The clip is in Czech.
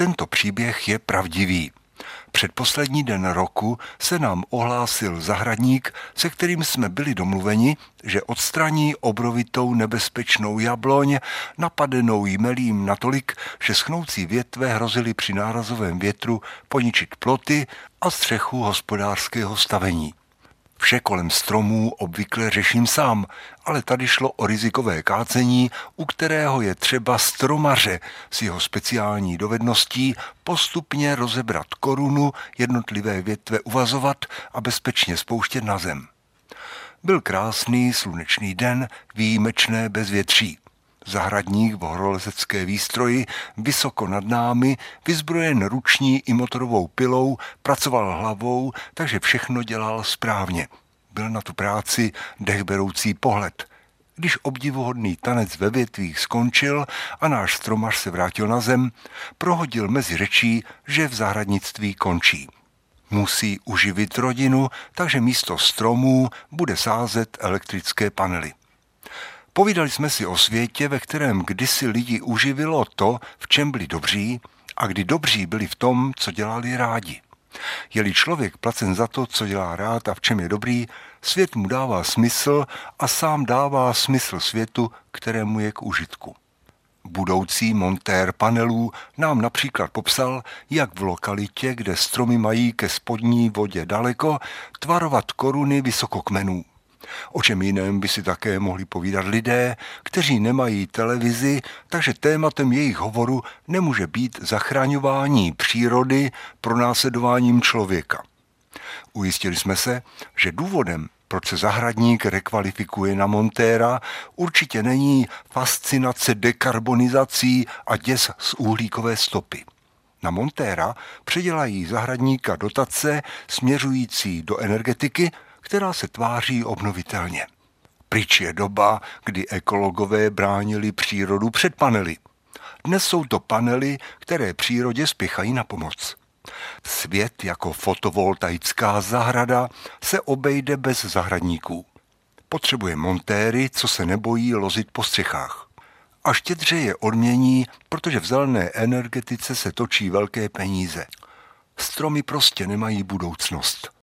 Tento příběh je pravdivý. Předposlední den roku se nám ohlásil zahradník, se kterým jsme byli domluveni, že odstraní obrovitou nebezpečnou jabloň, napadenou jmelím natolik, že schnoucí větve hrozily při nárazovém větru poničit ploty a střechu hospodářského stavení. Vše kolem stromů obvykle řeším sám, ale tady šlo o rizikové kácení, u kterého je třeba stromaře s jeho speciální dovedností postupně rozebrat korunu, jednotlivé větve uvazovat a bezpečně spouštět na zem. Byl krásný slunečný den, výjimečné bezvětří. Zahradník v horolezecké výstroji, vysoko nad námi, vyzbrojen ruční i motorovou pilou, pracoval hlavou, takže všechno dělal správně. Byl na tu práci dechberoucí pohled. Když obdivuhodný tanec ve větvích skončil a náš stromař se vrátil na zem, prohodil mezi řečí, že v zahradnictví končí. Musí uživit rodinu, takže místo stromů bude sázet elektrické panely. Povídali jsme si o světě, ve kterém kdysi lidi uživilo to, v čem byli dobří, a kdy dobří byli v tom, co dělali rádi. Je-li člověk placen za to, co dělá rád a v čem je dobrý, svět mu dává smysl a sám dává smysl světu, kterému je k užitku. Budoucí montér panelů nám například popsal, jak v lokalitě, kde stromy mají ke spodní vodě daleko, tvarovat koruny vysokokmenů. O čem jiném by si také mohli povídat lidé, kteří nemají televizi, takže tématem jejich hovoru nemůže být zachraňování přírody pro následováním člověka. Ujistili jsme se, že důvodem, proč se zahradník rekvalifikuje na montéra, určitě není fascinace dekarbonizací a děs z uhlíkové stopy. Na montéra předělají zahradníka dotace směřující do energetiky, která se tváří obnovitelně. Pryč je doba, kdy ekologové bránili přírodu před panely. Dnes jsou to panely, které přírodě spěchají na pomoc. Svět jako fotovoltaická zahrada se obejde bez zahradníků. Potřebuje montéry, co se nebojí lozit po střechách. A štědře je odmění, protože v zelené energetice se točí velké peníze. Stromy prostě nemají budoucnost.